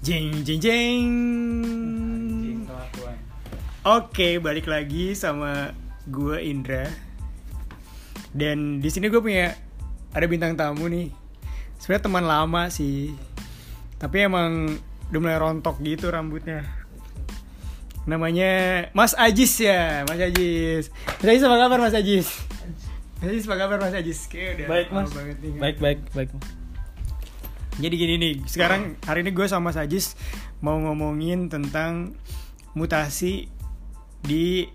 Jeng jeng jeng. Oke, balik lagi sama gue Indra. Dan di sini gue punya ada bintang tamu nih. Sebenarnya teman lama sih. Tapi emang udah mulai rontok gitu rambutnya. Namanya Mas Ajis ya, Mas Ajis. Mas Ajis apa kabar Mas Ajis? Mas Ajis apa kabar Mas Ajis? Kayak udah Baik mas. banget nih, Baik baik baik. Jadi gini nih, sekarang hari ini gue sama Sajis mau ngomongin tentang mutasi di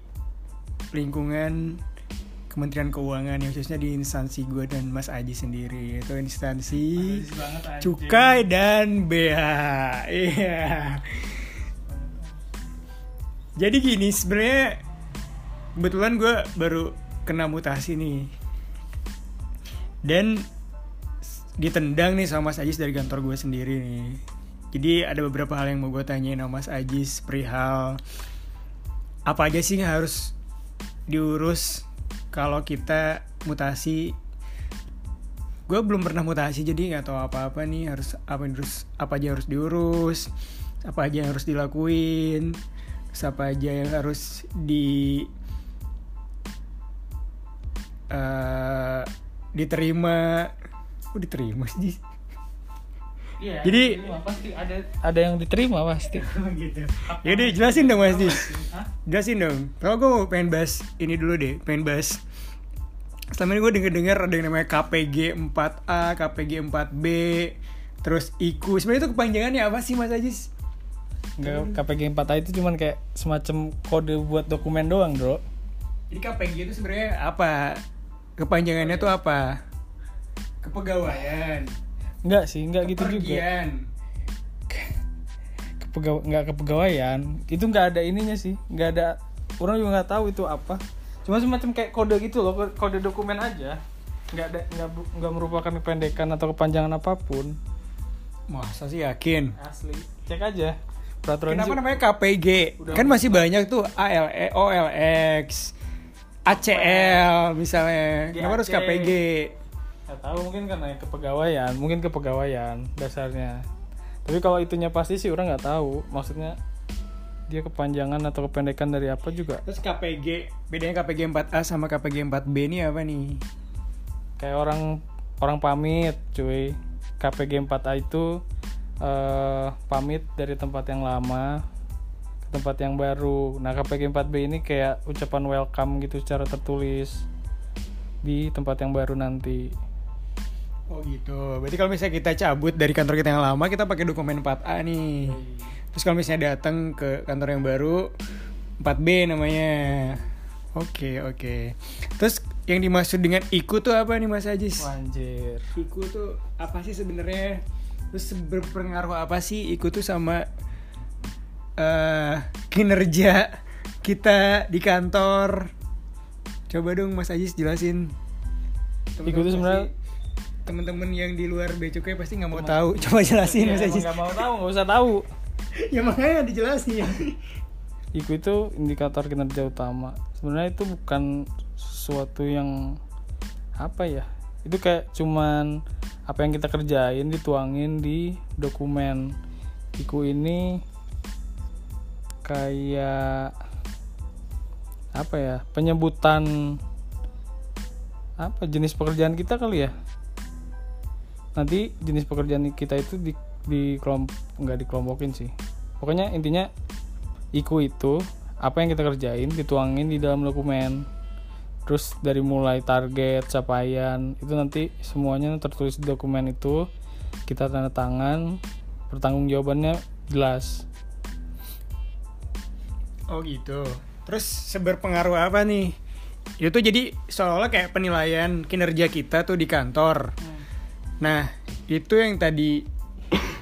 lingkungan Kementerian Keuangan ya khususnya di instansi gue dan Mas Aji sendiri yaitu instansi cukai dan bea. Iya. Jadi gini sebenarnya kebetulan gue baru kena mutasi nih dan ditendang nih sama Mas Ajis dari kantor gue sendiri nih. Jadi ada beberapa hal yang mau gue tanyain sama Mas Ajis perihal apa aja sih yang harus diurus kalau kita mutasi. Gue belum pernah mutasi jadi nggak tahu apa-apa nih harus apa yang harus apa aja harus diurus, apa aja yang harus dilakuin, apa aja yang harus di eh, diterima kok diterima sih? Iya. Jadi- diterima, pasti ada ada yang diterima pasti. gitu. Yaudah jelasin dong mas Dis jelasin dong. Kalau gue mau pengen bahas ini dulu deh pengen bahas. Selama ini gue denger dengar ada yang namanya KPG 4A KPG 4B terus IKU sebenarnya itu kepanjangannya apa sih mas Ajis? Enggak KPG 4A itu cuman kayak semacam kode buat dokumen doang, Bro. jadi KPG itu sebenarnya apa? Kepanjangannya tuh apa kepegawaian Enggak sih, enggak gitu juga. kepergian Kepegaw enggak kepegawaian. Itu enggak ada ininya sih. Enggak ada orang juga nggak tahu itu apa. Cuma semacam kayak kode gitu loh, kode dokumen aja. Enggak ada enggak, enggak merupakan kependekan atau kepanjangan apa pun. masa sih yakin Asli. Cek aja. Peraturan Kenapa namanya KPG? Udah kan masih banyak tuh ALE, OLX, ACL misalnya. Kenapa harus. KPG? Gak tahu mungkin karena kepegawaian, mungkin kepegawaian dasarnya. Tapi kalau itunya pasti sih orang nggak tahu. Maksudnya dia kepanjangan atau kependekan dari apa juga. Terus KPG, bedanya KPG 4A sama KPG 4B ini apa nih? Kayak orang orang pamit, cuy. KPG 4A itu eh, pamit dari tempat yang lama ke tempat yang baru. Nah, KPG 4B ini kayak ucapan welcome gitu secara tertulis di tempat yang baru nanti. Oh gitu. Berarti kalau misalnya kita cabut dari kantor kita yang lama, kita pakai dokumen 4A nih. Terus kalau misalnya datang ke kantor yang baru, 4B namanya. Oke, oke. Terus yang dimaksud dengan IKU tuh apa nih Mas Ajis? Anjir. IKU tuh apa sih sebenarnya? Terus berpengaruh apa sih IKU tuh sama eh kinerja kita di kantor? Coba dong Mas Ajis jelasin. IKU tuh sebenarnya- teman-teman yang di luar becukai pasti nggak mau tahu. Coba jelasin Mas Ya, Ajis. emang nggak mau tahu, nggak usah tahu. ya makanya dijelasin. IKU itu indikator kinerja utama. Sebenarnya itu bukan sesuatu yang apa ya? Itu kayak cuman apa yang kita kerjain dituangin di dokumen. IKU ini kayak apa ya? Penyebutan apa jenis pekerjaan kita kali ya? Nanti jenis pekerjaan kita itu di di kelompok nggak dikelompokin sih. Pokoknya intinya IKU itu apa yang kita kerjain dituangin di dalam dokumen terus dari mulai target capaian itu nanti semuanya tertulis di dokumen itu kita tanda tangan pertanggung jawabannya jelas Oh gitu. Terus seberpengaruh apa nih? Itu jadi seolah-olah kayak penilaian kinerja kita tuh di kantor. Nah, itu yang tadi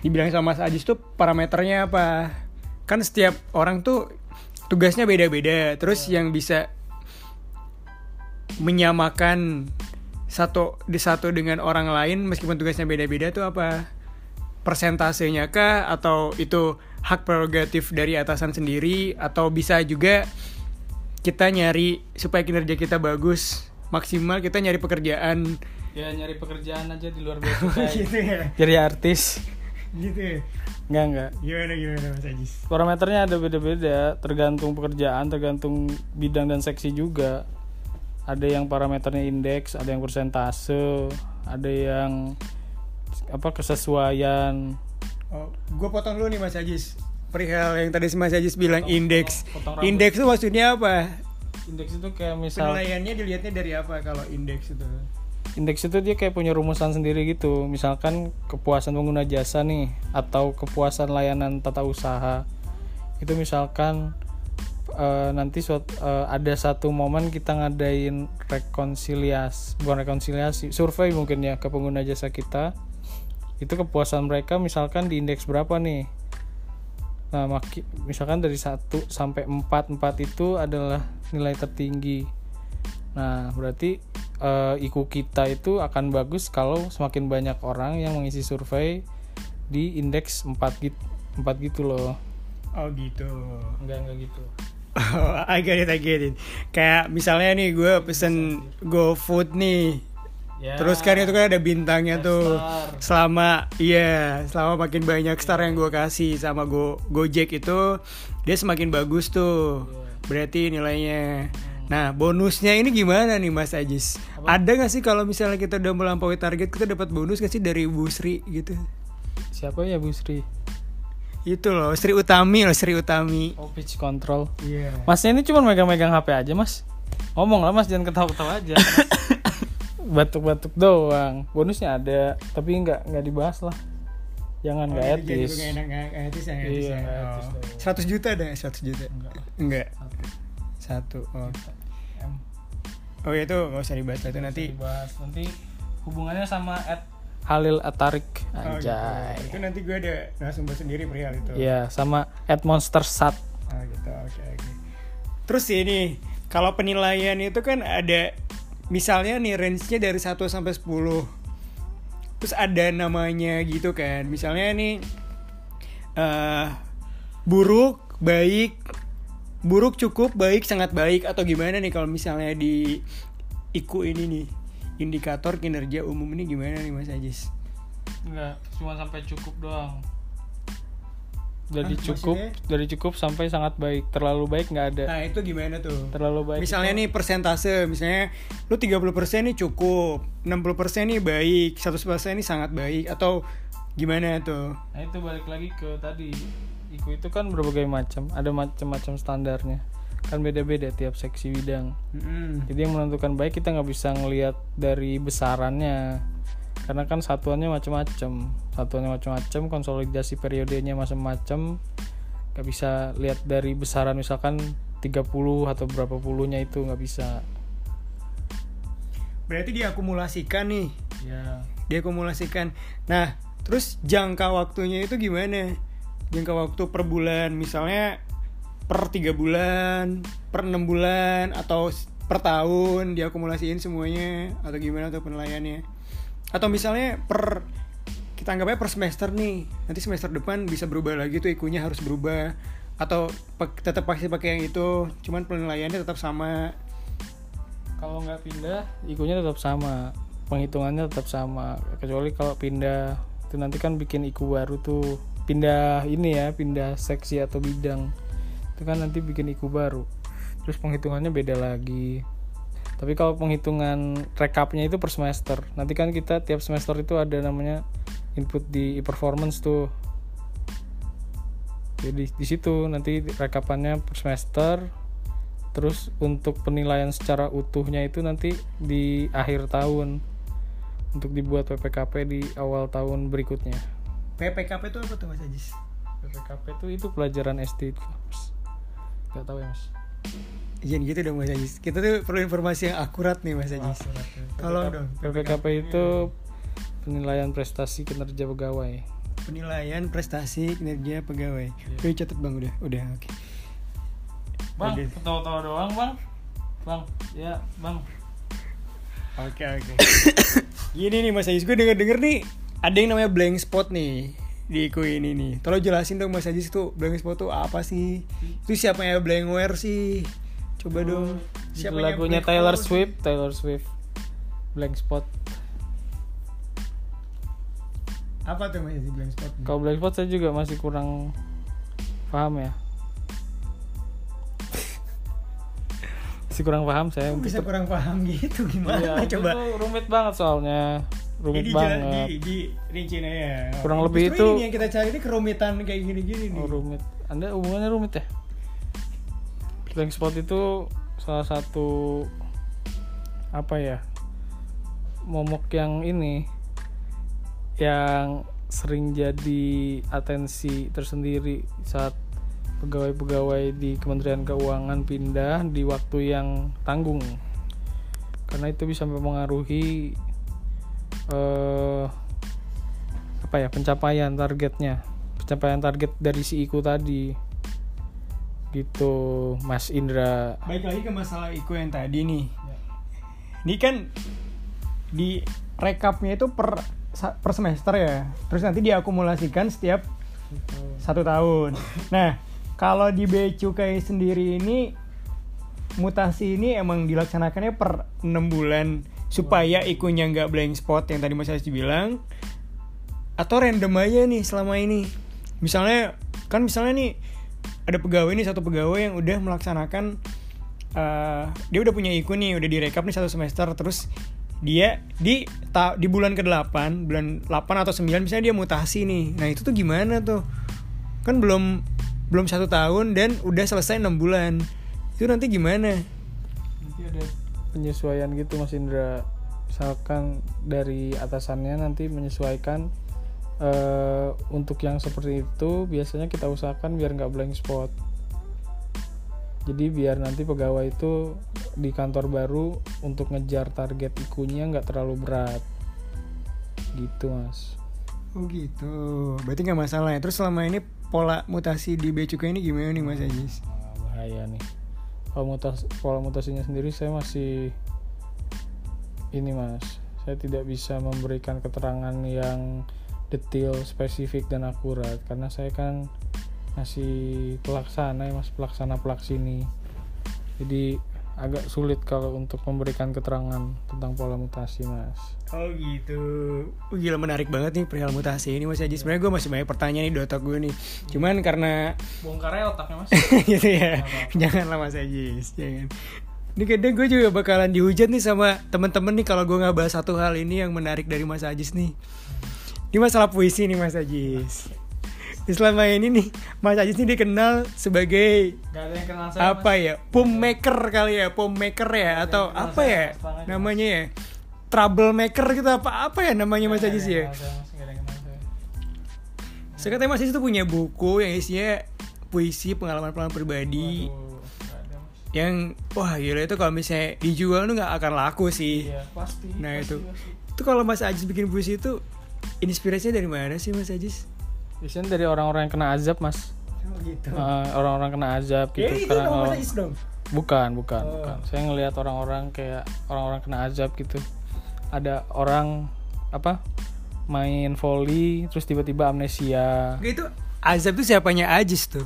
dibilang sama Mas Ajis tuh parameternya apa? Kan setiap orang tuh tugasnya beda-beda. Terus yang bisa menyamakan satu di satu dengan orang lain meskipun tugasnya beda-beda tuh apa? Persentasenya kah atau itu hak prerogatif dari atasan sendiri atau bisa juga kita nyari supaya kinerja kita bagus maksimal kita nyari pekerjaan ya nyari pekerjaan aja di luar bea cukai gitu ya? Jadi artis. Gitu ya? Enggak enggak. gimana gimana Mas Ajis? Parameternya ada beda-beda, tergantung pekerjaan, tergantung bidang dan seksi juga. Ada yang parameternya indeks, ada yang persentase, ada yang apa kesesuaian. oh gue potong dulu nih Mas Ajis. Perihal yang tadi Mas Ajis bilang Potong- indeks. indeks itu maksudnya apa? Indeks itu kayak misal penilaiannya dilihatnya dari apa kalau indeks itu indeks itu dia kayak punya rumusan sendiri gitu. Misalkan kepuasan pengguna jasa nih atau kepuasan layanan tata usaha. Itu misalkan eh, nanti suat, eh, ada satu momen kita ngadain rekonsiliasi, bukan rekonsiliasi, survei mungkin ya ke pengguna jasa kita. Itu kepuasan mereka misalkan di indeks berapa nih? Nah, maki, misalkan dari 1 sampai 4, 4 itu adalah nilai tertinggi. Nah, berarti eh, IQ kita itu akan bagus kalau semakin banyak orang yang mengisi survei di indeks 4 gitu, 4 gitu loh. oh gitu Enggak, enggak gitu. Oh, I get it, I get it. Kayak misalnya nih gue pesen GoFood nih. Ya, Terus kan itu kan ada bintangnya tuh. star. Selama iya, selama makin banyak star yang gue kasih sama Go Gojek itu dia semakin bagus tuh. Berarti nilainya. Nah, bonusnya ini gimana nih Mas Ajis? Ada gak sih kalau misalnya kita udah melampaui target kita dapat bonus gak sih dari Bu Sri gitu? Siapa ya Bu Sri? Itu loh, Sri Utami loh, Sri Utami. Oh, pitch control. Iya. Masnya ini cuma megang-megang HP aja, Mas. Ngomong lah, Mas, jangan ketawa-ketawa aja. Batuk-batuk doang. Bonusnya ada, tapi nggak nggak dibahas lah. Jangan nggak Oh, jadi etis. nggak enak, nggak etis ya, nggak etis Iya, ya. Oh. etis dong. 100 juta ada 100 juta? Enggak. Enggak. Satu. Satu. Oh. Oh itu nggak usah dibahas itu nanti. dibahas nanti hubungannya sama at Halil Atarik Oh, gitu. anjay. Itu nanti gue ada narasumber sendiri perihal itu. Iya, sama at Monster Sat. Oh gitu. Oke oke. Terus ini kalau penilaian itu kan ada misalnya nih range-nya dari 1 sampai 10. Terus ada namanya gitu kan. Misalnya nih eh buruk, baik, buruk cukup, baik sangat baik atau gimana nih kalau misalnya di IKU ini nih indikator kinerja umum ini gimana nih Mas Ajis? Enggak, cuma sampai cukup doang. Dari Hah, cukup, maksudnya? dari cukup sampai sangat baik. Terlalu baik nggak ada. Nah itu gimana tuh? Terlalu baik. Misalnya itu- nih persentase, misalnya lu 30% nih cukup, 60% nih baik, 100% nih sangat baik atau gimana tuh? Nah itu balik lagi ke tadi IQ itu kan berbagai macam, ada macam-macam standarnya, kan beda-beda tiap seksi bidang. Mm-mm. Jadi yang menentukan baik kita nggak bisa ngelihat dari besarannya, karena kan satuannya macam-macam, satuannya macam-macam, konsolidasi periodenya macam-macam, nggak bisa lihat dari besaran misalkan 30 atau berapa puluhnya itu nggak bisa. Berarti diakumulasikan nih, Ya. diakumulasikan. Nah, terus jangka waktunya itu gimana? Jangka waktu per bulan, misalnya per tiga bulan, per enam bulan, atau per tahun diakumulasiin semuanya, atau gimana tuh penilaiannya? Atau misalnya per kita anggapnya per semester nih, nanti semester depan bisa berubah lagi tuh ikunya harus berubah, atau tetap pasti pakai yang itu, cuman penilaiannya tetap sama. Kalau nggak pindah, IQ-nya tetap sama, penghitungannya tetap sama. Kecuali kalau pindah, itu nanti kan bikin IQ baru tuh. Pindah ini ya, pindah seksi atau bidang. Itu kan nanti bikin IQ baru. Terus penghitungannya beda lagi. Tapi kalau penghitungan rekapnya itu per semester. Nanti kan kita tiap semester itu ada namanya input di performance tuh. Jadi di situ nanti rekapannya per semester, terus untuk penilaian secara utuhnya itu nanti di akhir tahun untuk dibuat PPKP di awal tahun berikutnya PPKP itu apa tuh Mas Ajis? PPKP itu itu pelajaran SD itu Mas. Gak tahu ya mas Jangan gitu dong Mas Ajis. Kita tuh perlu informasi yang akurat nih Mas Ajis. Tolong dong. PPKP itu penilaian prestasi kinerja pegawai Penilaian prestasi kinerja pegawai. Udah catat bang udah, udah oke. bang Udah. ketawa-tawa doang bang bang ya bang Oke oke. Gini nih Mas Ajis, gue denger denger nih ada yang namanya blank spot nih di IKU ini nih. Tolong jelasin dong Mas Ajis tuh blank spot tuh apa sih? Itu siapa yang blankware sih? Coba dong. Itu yang lagunya Black Taylor? Swift Taylor Swift blank spot Apa tuh Mas Aziz blank spot? Kalau blank spot saya juga masih kurang paham ya. masih kurang paham saya Kok bisa kurang paham gitu gimana? Iya, Coba itu rumit banget soalnya. Rumit Jadi banget. jalan di, di rinciin aja. Kurang Justru lebih itu- ini yang kita cari ini kerumitan kayak gini-gini nih. Oh, rumit. Anda hubungannya rumit ya? Blank spot itu salah satu apa ya? Momok yang ini yang sering jadi atensi tersendiri saat pegawai-pegawai di Kementerian Keuangan pindah di waktu yang tanggung. Karena itu bisa mempengaruhi eh apa ya pencapaian targetnya pencapaian target dari si Iku tadi gitu Mas Indra Baik lagi ke masalah Iko yang tadi nih. Ini kan di rekapnya itu per per semester ya. Terus nanti diakumulasikan setiap satu tahun. Nah, kalau di Bea Cukai sendiri ini mutasi ini emang dilaksanakannya per 6 bulan supaya ikunya nggak blank spot yang tadi Mas Aziz bilang. Atau random aja nih selama ini. Misalnya kan misalnya nih ada pegawai nih satu pegawai yang udah melaksanakan eh, dia udah punya iku nih udah direkap nih satu semester terus dia di ta, di bulan ke-8 bulan 8 atau 9 misalnya dia mutasi nih. Nah itu tuh gimana tuh? Kan belum belum satu tahun dan udah selesai enam bulan. Itu nanti gimana? Nanti ada penyesuaian gitu Mas Indra. Misalkan dari atasannya nanti menyesuaikan eh, untuk yang seperti itu biasanya kita usahakan biar nggak blank spot. Jadi biar nanti pegawai itu di kantor baru untuk ngejar target ikunya nggak terlalu berat. Gitu mas. Oh gitu. Berarti nggak masalah ya. Terus selama ini pola mutasi di bea cukai ini gimana nih Mas Ajis? Nah, bahaya nih kalau mutas pola mutasinya sendiri saya masih ini mas. Saya tidak bisa memberikan keterangan yang detail spesifik dan akurat. Karena saya kan masih pelaksana ya mas pelaksana pelaksini jadi agak sulit kalau untuk memberikan keterangan tentang pola mutasi mas. Oh gitu. Uh, Gila menarik banget nih perihal mutasi ini Mas Ajis Sebenarnya gue masih banyak pertanyaan nih di otak gue nih. Cuman karena bongkarnya otaknya mas. Gitu ya. Janganlah Mas Ajis Jangan. Ini kadang gue juga bakalan dihujat nih sama temen-temen nih kalau gue nggak bahas satu hal ini yang menarik dari Mas Ajis nih. Ini masalah puisi nih Mas Ajis. Selama ini nih Mas Ajis ini dikenal sebagai Gak ada yang kenal saya apa ya? Maker kali ya maker ya atau kenal apa saya, ya Mas, namanya ya? Troublemaker gitu apa apa ya namanya Mas Ajis ya? saya katanya Mas Ajis itu punya buku yang isinya puisi pengalaman-pengalaman pribadi yang wah gila itu kalau misalnya dijual tuh nggak akan laku sih. Iya, pasti. Nah, pasti, itu. pasti. itu kalau Mas Ajis bikin puisi itu inspirasinya dari mana sih Mas Ajis Biasanya dari orang-orang yang kena azab, Mas. oh gitu Eh, orang-orang kena azab gitu. ya itu Karena orang- dong bukan, bukan, Oh. bukan. Saya ngelihat orang-orang kayak orang-orang kena azab gitu. Ada orang apa? Main volley terus tiba-tiba amnesia. Oke, itu azab tuh siapanya Ajis tuh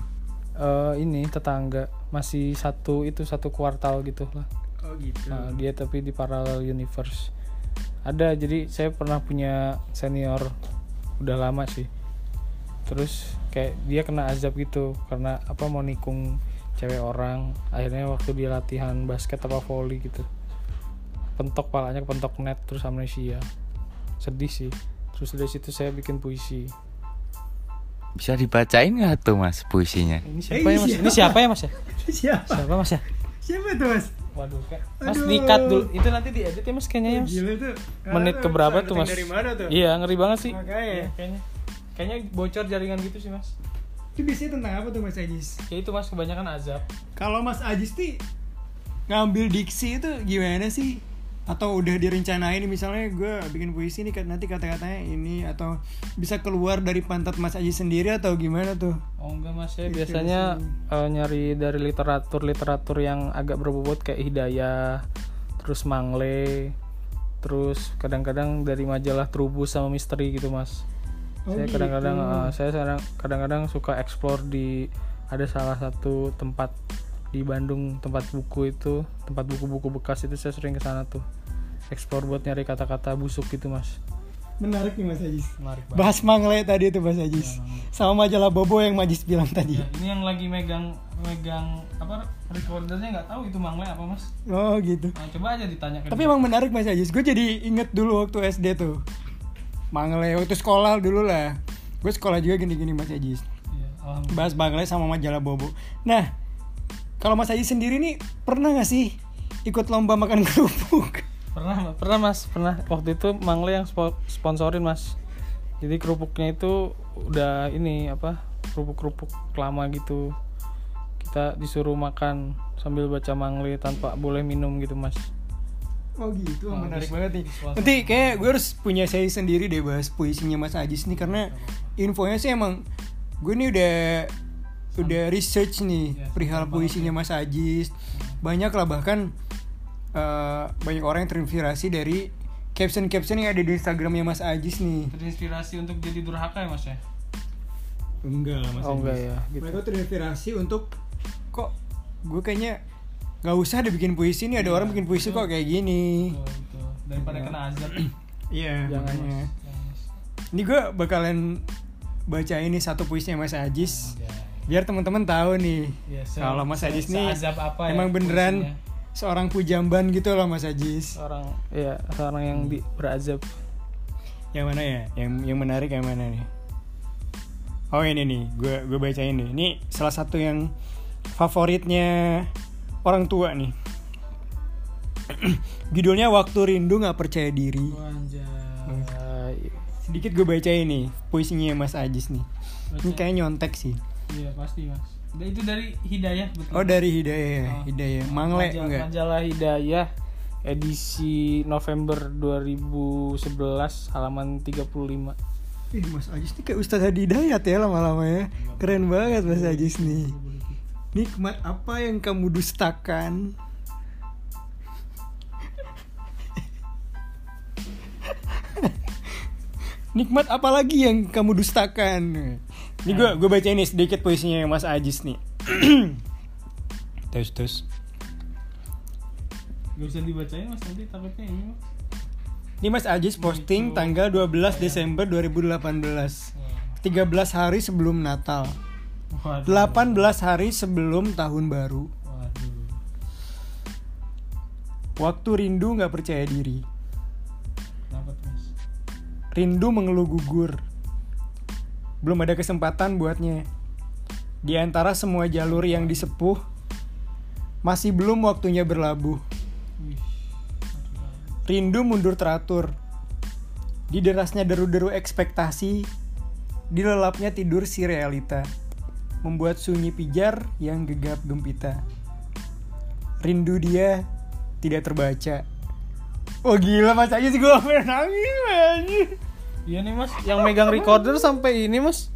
Eh, ini tetangga masih satu itu satu kuartal gitu lah. oh gitu Nah, dia tapi di parallel universe. Ada jadi saya pernah punya senior udah lama sih. Terus kayak dia kena azab gitu karena apa mau nikung cewek orang. Akhirnya waktu dia latihan basket apa volley gitu. Pentok palanya pentok net terus amnesia. Sedih sih. Terus dari situ saya bikin puisi. Bisa dibacain nggak tuh mas puisinya? Ini siapa ya Mas? Ini siapa ya Mas ya? siapa Siapa Mas ya? siapa tuh Mas Waduh, kayak Mas di-cut dulu. Itu nanti diedit ya Mas kayaknya ya Mas. gila tuh menit keberapa tuh mas? dari mana tuh Iya ngeri banget sih. Makanya. Iya, kayaknya kayaknya bocor jaringan gitu sih mas. itu biasanya tentang apa tuh Mas Ajis Ya itu mas kebanyakan azab. kalau Mas Ajis nih ngambil diksi itu gimana sih atau udah direncanain nih, misalnya gue bikin puisi nih nanti kata-katanya ini atau bisa keluar dari pantat Mas Ajis sendiri atau gimana tuh Oh enggak mas Gitu biasanya eh, nyari dari literatur literatur yang agak berbobot kayak Hidayah, terus Mangle, terus kadang-kadang dari majalah Trubus sama Misteri gitu mas. Oh, saya gitu. kadang-kadang eh, saya kadang- kadang-kadang suka explore di ada salah satu tempat di Bandung tempat buku itu tempat buku-buku bekas itu saya sering ke sana tuh explore buat nyari kata-kata busuk gitu mas Menarik nih Mas Ajis. menarik banget Bahas Mangle tadi itu Mas Ajis. Sama majalah Bobo yang Majis bilang tadi. Ya, ini yang lagi megang megang apa recordernya nggak tahu itu mangle apa mas Oh gitu. nah, coba aja ditanya ke Tapi dia. emang menarik Mas Ajis. Gue jadi inget dulu waktu SD tuh. Mangle waktu sekolah dulu lah. Gue sekolah juga gini-gini Mas Ajis. Alhamdulillah. Bahas Mangle sama majalah Bobo. Nah, kalau Mas Ajis sendiri nih pernah gak sih ikut lomba makan kerupuk? pernah pernah mas pernah waktu itu mangle yang spo- sponsorin mas jadi kerupuknya itu udah ini apa kerupuk kerupuk lama gitu kita disuruh makan sambil baca mangle tanpa boleh minum gitu mas Oh gitu, Oh, menarik banget nih. Nanti kayak gue harus punya saya sendiri deh bahas puisinya Mas Ajis nih karena infonya sih emang gue nih udah udah research nih Ya, perihal puisinya Mas Ajis. Banyak lah bahkan eh, banyak orang yang terinspirasi dari caption-caption yang ada di Instagramnya Mas Ajis nih. terinspirasi untuk jadi durhaka ya mas ya Enggak lah Mas Oh, enggak ya, gitu. Mereka terinspirasi untuk kok gue kayaknya nggak usah dibikin puisi nih ada orang bikin puisi kok kayak gini. Betul, betul. daripada Iya. kena azab Iya, jangan makanya. Ini gue bakalan baca ini satu puisinya Mas Ajis Ya, biar teman-teman tahu nih ya, se- kalau Mas Ajis nih seazab apa ya emang beneran puisinya. seorang pujamban gitu loh Mas Ajis. seorang ya seorang yang di, berazab Yang mana ya? Yang yang menarik yang mana nih? Oh ini nih, gue gue baca ini. Ini salah satu yang favoritnya orang tua nih. Judulnya Waktu Rindu Nggak Percaya Diri. Anjay. Sedikit gue baca ini puisinya Mas Ajis nih. Ini Baca. kayak nyontek sih. Iya pasti mas. Dan itu dari Hidayah betul. Oh dari Hidayah, ya? Oh. Hidayah. Mangle Majalah- enggak? Majalah Hidayah edisi November 2011 halaman 35. Ih Mas Ajis nih kayak Ustadz Hadi Hidayat ya lama-lama ya Keren banget Mas Ajis nih Nikmat apa yang kamu dustakan? Nikmat apa lagi yang kamu dustakan? Ini gue gue baca ini sedikit puisinya Mas Ajis nih. Terus terus. Gak bisa dibacain mas nanti takutnya ini mas. Ini Mas Ajis posting tanggal 12 Desember 2018 13 hari sebelum Natal Waduh. 18 hari sebelum tahun baru Waduh. Waktu rindu nggak percaya diri Kenapa tuh mas? Rindu mengeluh gugur Belum ada kesempatan buatnya Di antara semua jalur yang disepuh Masih belum waktunya berlabuh. Rindu mundur teratur Di derasnya deru-deru ekspektasi Di lelapnya tidur si realita Membuat sunyi pijar yang gegap gempita Rindu dia tidak terbaca Oh gila mas aja sih gue nangis anjir. Iya nih mas, yang megang recorder sampai ini mas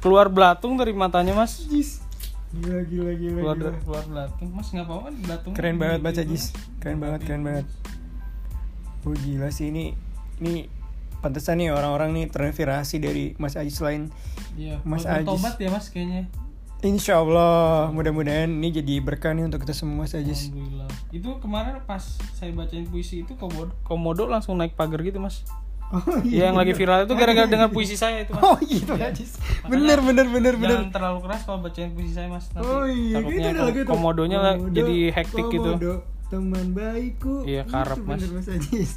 keluar belatung dari matanya mas. Jis. Gila gila gila, Keluar gila. keluar belatung, mas nggak apa-apa belatung. Keren banget baca. Jis Keren banget keren banget Oh gila sih ini Ini pantesan nih orang-orang nih terinspirasi dari Mas Ajis lain Iya. Mas Ajis. tobat ya mas kayaknya. Insya Allah mudah-mudahan ini jadi berkah nih untuk kita semua Mas Ajis Alhamdulillah. Itu kemarin pas saya bacain puisi itu komodo, komodo langsung naik pagar gitu mas. Oh Iya yang lagi viral itu gara-gara dengar puisi saya itu mas. Oh gitu Ajis Bener bener bener bener Jangan terlalu keras kalau bacain puisi saya mas. Nanti Oh iya takutnya itu ada komodonya Komodo, jadi hektik gitu. Komodo, Teman baikku Iya, karep, Mas. bener, Mas Ajis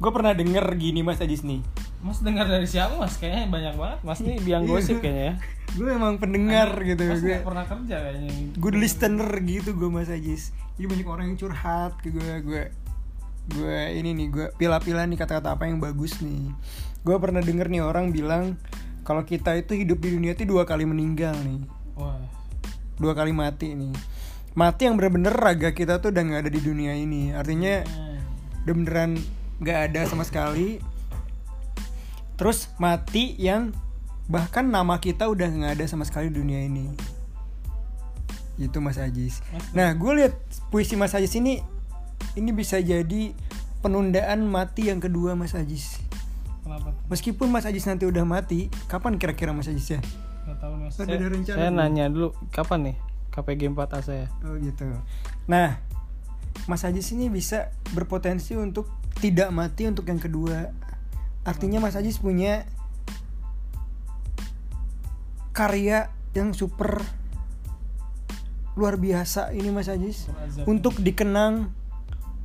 Gue pernah denger gini Mas Ajis nih Mas dengar dari siapa mas? Kayaknya banyak banget. Mas nih biang Iya. gosip kayaknya ya. Gue emang pendengar gitu Mas gue pernah kerja kayaknya. good listener gitu gue mas Ajis jadi banyak orang yang curhat ke gue gue gue ini nih gue pilah-pilah nih kata-kata apa yang bagus nih gue pernah denger nih orang bilang kalau kita itu hidup di dunia itu dua kali meninggal nih Wah. dua kali mati nih mati yang bener-bener raga kita tuh udah nggak ada di dunia ini artinya Hmm. udah beneran nggak ada sama sekali. Terus mati yang bahkan nama kita udah nggak ada sama sekali di dunia ini. Itu Mas Ajis. Nah gue lihat puisi Mas Ajis ini ini bisa jadi penundaan mati yang kedua Mas Ajis. Kenapa? meskipun Mas Ajis nanti udah mati kapan kira-kira Mas Ajis ya? Nggak tahu mas. Ada Saya, rencana saya nanya dulu kapan nih? KPG 4A saya. oh gitu. Nah Mas Ajis ini bisa berpotensi untuk tidak mati untuk yang kedua. Artinya Mas Ajis punya karya yang super luar biasa ini Mas Ajis. Untuk dikenang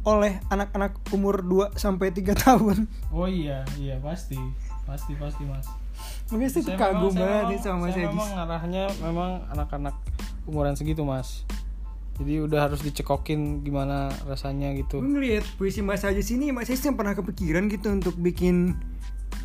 oleh anak-anak umur 2 sampai 3 tahun. oh iya iya pasti. Pasti pasti mas. Makanya saya tuh Saya kagum banget sama Mas Ajis. memang arahnya memang anak-anak umuran segitu mas jadi udah harus dicekokin gimana rasanya gitu. Gue ngeliat puisi Mas Ajis ini Mas Ajis yang pernah kepikiran gitu untuk bikin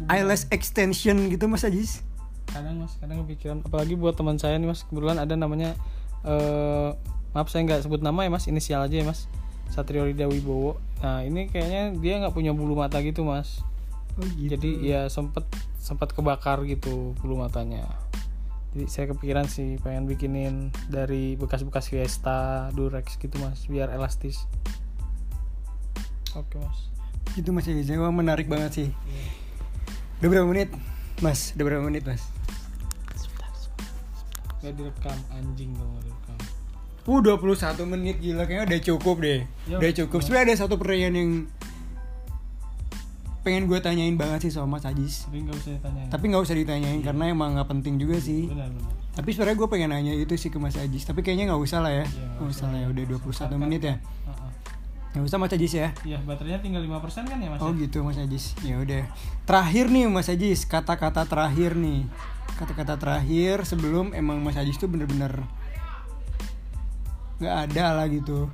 eyelash extension gitu Mas Ajis. kadang mas kadang kepikiran. Apalagi buat teman saya nih mas. Kebetulan ada namanya eh maaf saya nggak sebut nama ya mas. Inisial aja ya mas. Satrio Rida Wibowo. Nah ini kayaknya dia nggak punya bulu mata gitu mas. Oh gitu. jadi ya sempet sempat kebakar gitu bulu matanya jadi saya kepikiran sih pengen bikinin dari bekas-bekas Fiesta Durex gitu mas biar elastis oke mas Itu Mas Ajis, emang menarik banget sih. Udah berapa menit? Mas, udah berapa menit Mas? nggak direkam anjing dong direkam Uh, 21 menit gila kayaknya udah cukup deh. Ya, udah cukup. Sebenarnya ada satu pertanyaan yang pengen gue tanyain banget sih sama Mas Ajis. tapi nggak usah ditanya Tapi nggak usah ditanyain karena emang nggak penting juga sih. benar benar Tapi sebenarnya gue pengen nanya itu sih ke Mas Ajis. Tapi kayaknya nggak usah lah ya. Iya, nggak Nggak usah lah ya. Udah 21 Sepakat. menit ya. Nggak usah Mas Ajis ya. Iya, baterainya tinggal 5% kan ya, Mas? Oh ya? gitu Mas Ajis. Ya udah. Terakhir nih Mas Ajis, kata-kata terakhir nih. Kata-kata terakhir sebelum emang Mas Ajis tuh bener-bener nggak ada lah gitu.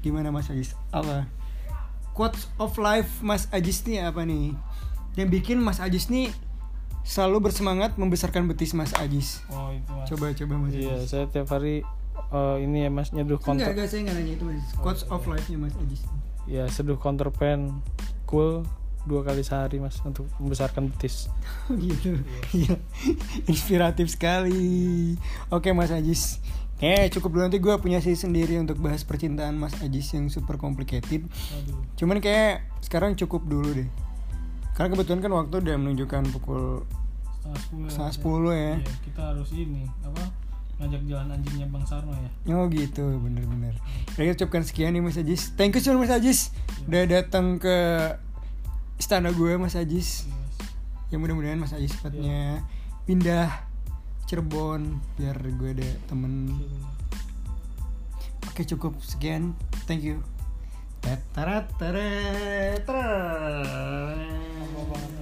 Gimana Mas Ajis? Apa? Quotes of life Mas Ajis nih apa nih? Yang bikin Mas Ajis nih selalu bersemangat membesarkan betis Mas Ajis. Oh, itu, Mas. Coba coba Mas Iya, Ajis. saya tiap hari eh, ini ya, Mas, nyeduh Enggak, counter. enggak saya enggak nanya itu Mas. Quotes of life-nya Mas Ajis. Ya, seduh counterpan cool dua kali sehari, Mas, untuk membesarkan betis. gitu Iya. inspiratif sekali oke Mas Ajis Eh cukup dulu. Nanti gue punya sih sendiri untuk bahas percintaan Mas Ajis yang super complicated. Aduh. Cuman kayak sekarang cukup dulu deh. Karena kebetulan kan waktu udah menunjukkan pukul Setengah sepuluh. sepuluh ya. Iya, kita harus ini, apa? Ngajak jalan anjingnya Bang Sarno ya. Oh gitu. Bener-bener Ya kita ucapkan sekian nih Mas Ajis. Thank you so much Mas Ajis. Udah datang ke istana gue Mas Ajis. Iya, Mas. ya mudah-mudahan Mas Ajis cepatnya pindah Cirebon biar gue ada temen. Oke cukup. Sekian. Thank you. Tatarat, tarat, tarat. Apa banget,